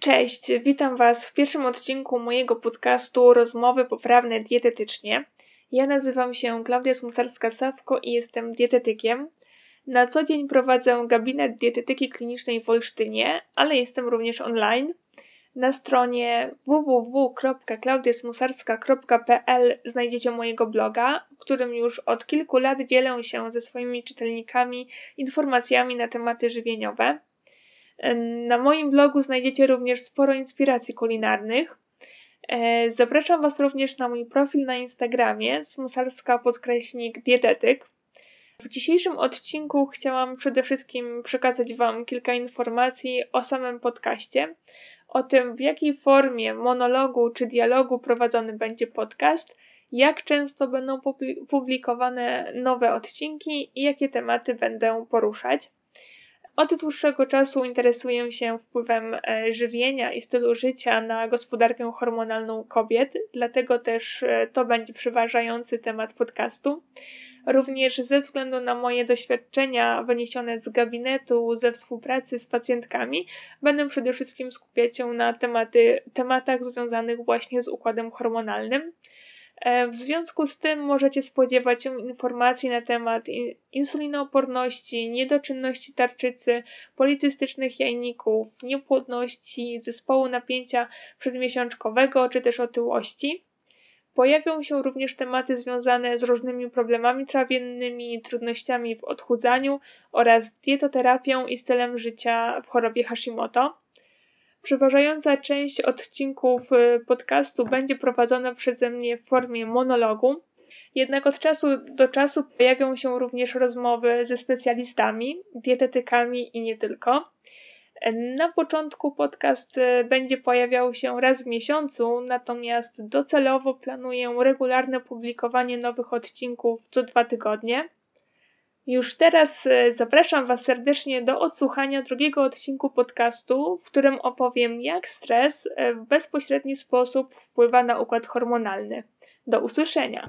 Cześć, witam Was w pierwszym odcinku mojego podcastu Rozmowy poprawne dietetycznie. Ja nazywam się Klaudia Smusarska-Sawko i jestem dietetykiem. Na co dzień prowadzę gabinet dietetyki klinicznej w Olsztynie, ale jestem również online. Na stronie www.klaudiasmusarska.pl znajdziecie mojego bloga, w którym już od kilku lat dzielę się ze swoimi czytelnikami informacjami na tematy żywieniowe. Na moim blogu znajdziecie również sporo inspiracji kulinarnych. E, zapraszam Was również na mój profil na Instagramie smusarska podkreśnik dietetyk. W dzisiejszym odcinku chciałam przede wszystkim przekazać Wam kilka informacji o samym podcaście, o tym w jakiej formie monologu czy dialogu prowadzony będzie podcast, jak często będą publikowane nowe odcinki i jakie tematy będę poruszać. Od dłuższego czasu interesuję się wpływem e, żywienia i stylu życia na gospodarkę hormonalną kobiet, dlatego też e, to będzie przeważający temat podcastu. Również ze względu na moje doświadczenia wyniesione z gabinetu, ze współpracy z pacjentkami, będę przede wszystkim skupiać się na tematy, tematach związanych właśnie z układem hormonalnym. E, w związku z tym możecie spodziewać się informacji na temat insulinooporności, niedoczynności tarczycy, policystycznych jajników, niepłodności, zespołu napięcia przedmiesiączkowego czy też otyłości. Pojawią się również tematy związane z różnymi problemami trawiennymi, trudnościami w odchudzaniu oraz dietoterapią i stylem życia w chorobie Hashimoto. Przeważająca część odcinków y, podcastu będzie prowadzona przeze mnie w formie monologu, jednak od czasu do czasu pojawią się również rozmowy ze specjalistami, dietetykami i nie tylko. Na początku podcast y, będzie pojawiał się raz w miesiącu, natomiast docelowo planuję regularne publikowanie nowych odcinków co dwa tygodnie. Już teraz e, zapraszam Was serdecznie do odsłuchania drugiego odcinku podcastu, w którym opowiem, jak stres e, w bezpośredni sposób wpływa na układ hormonalny. Do usłyszenia!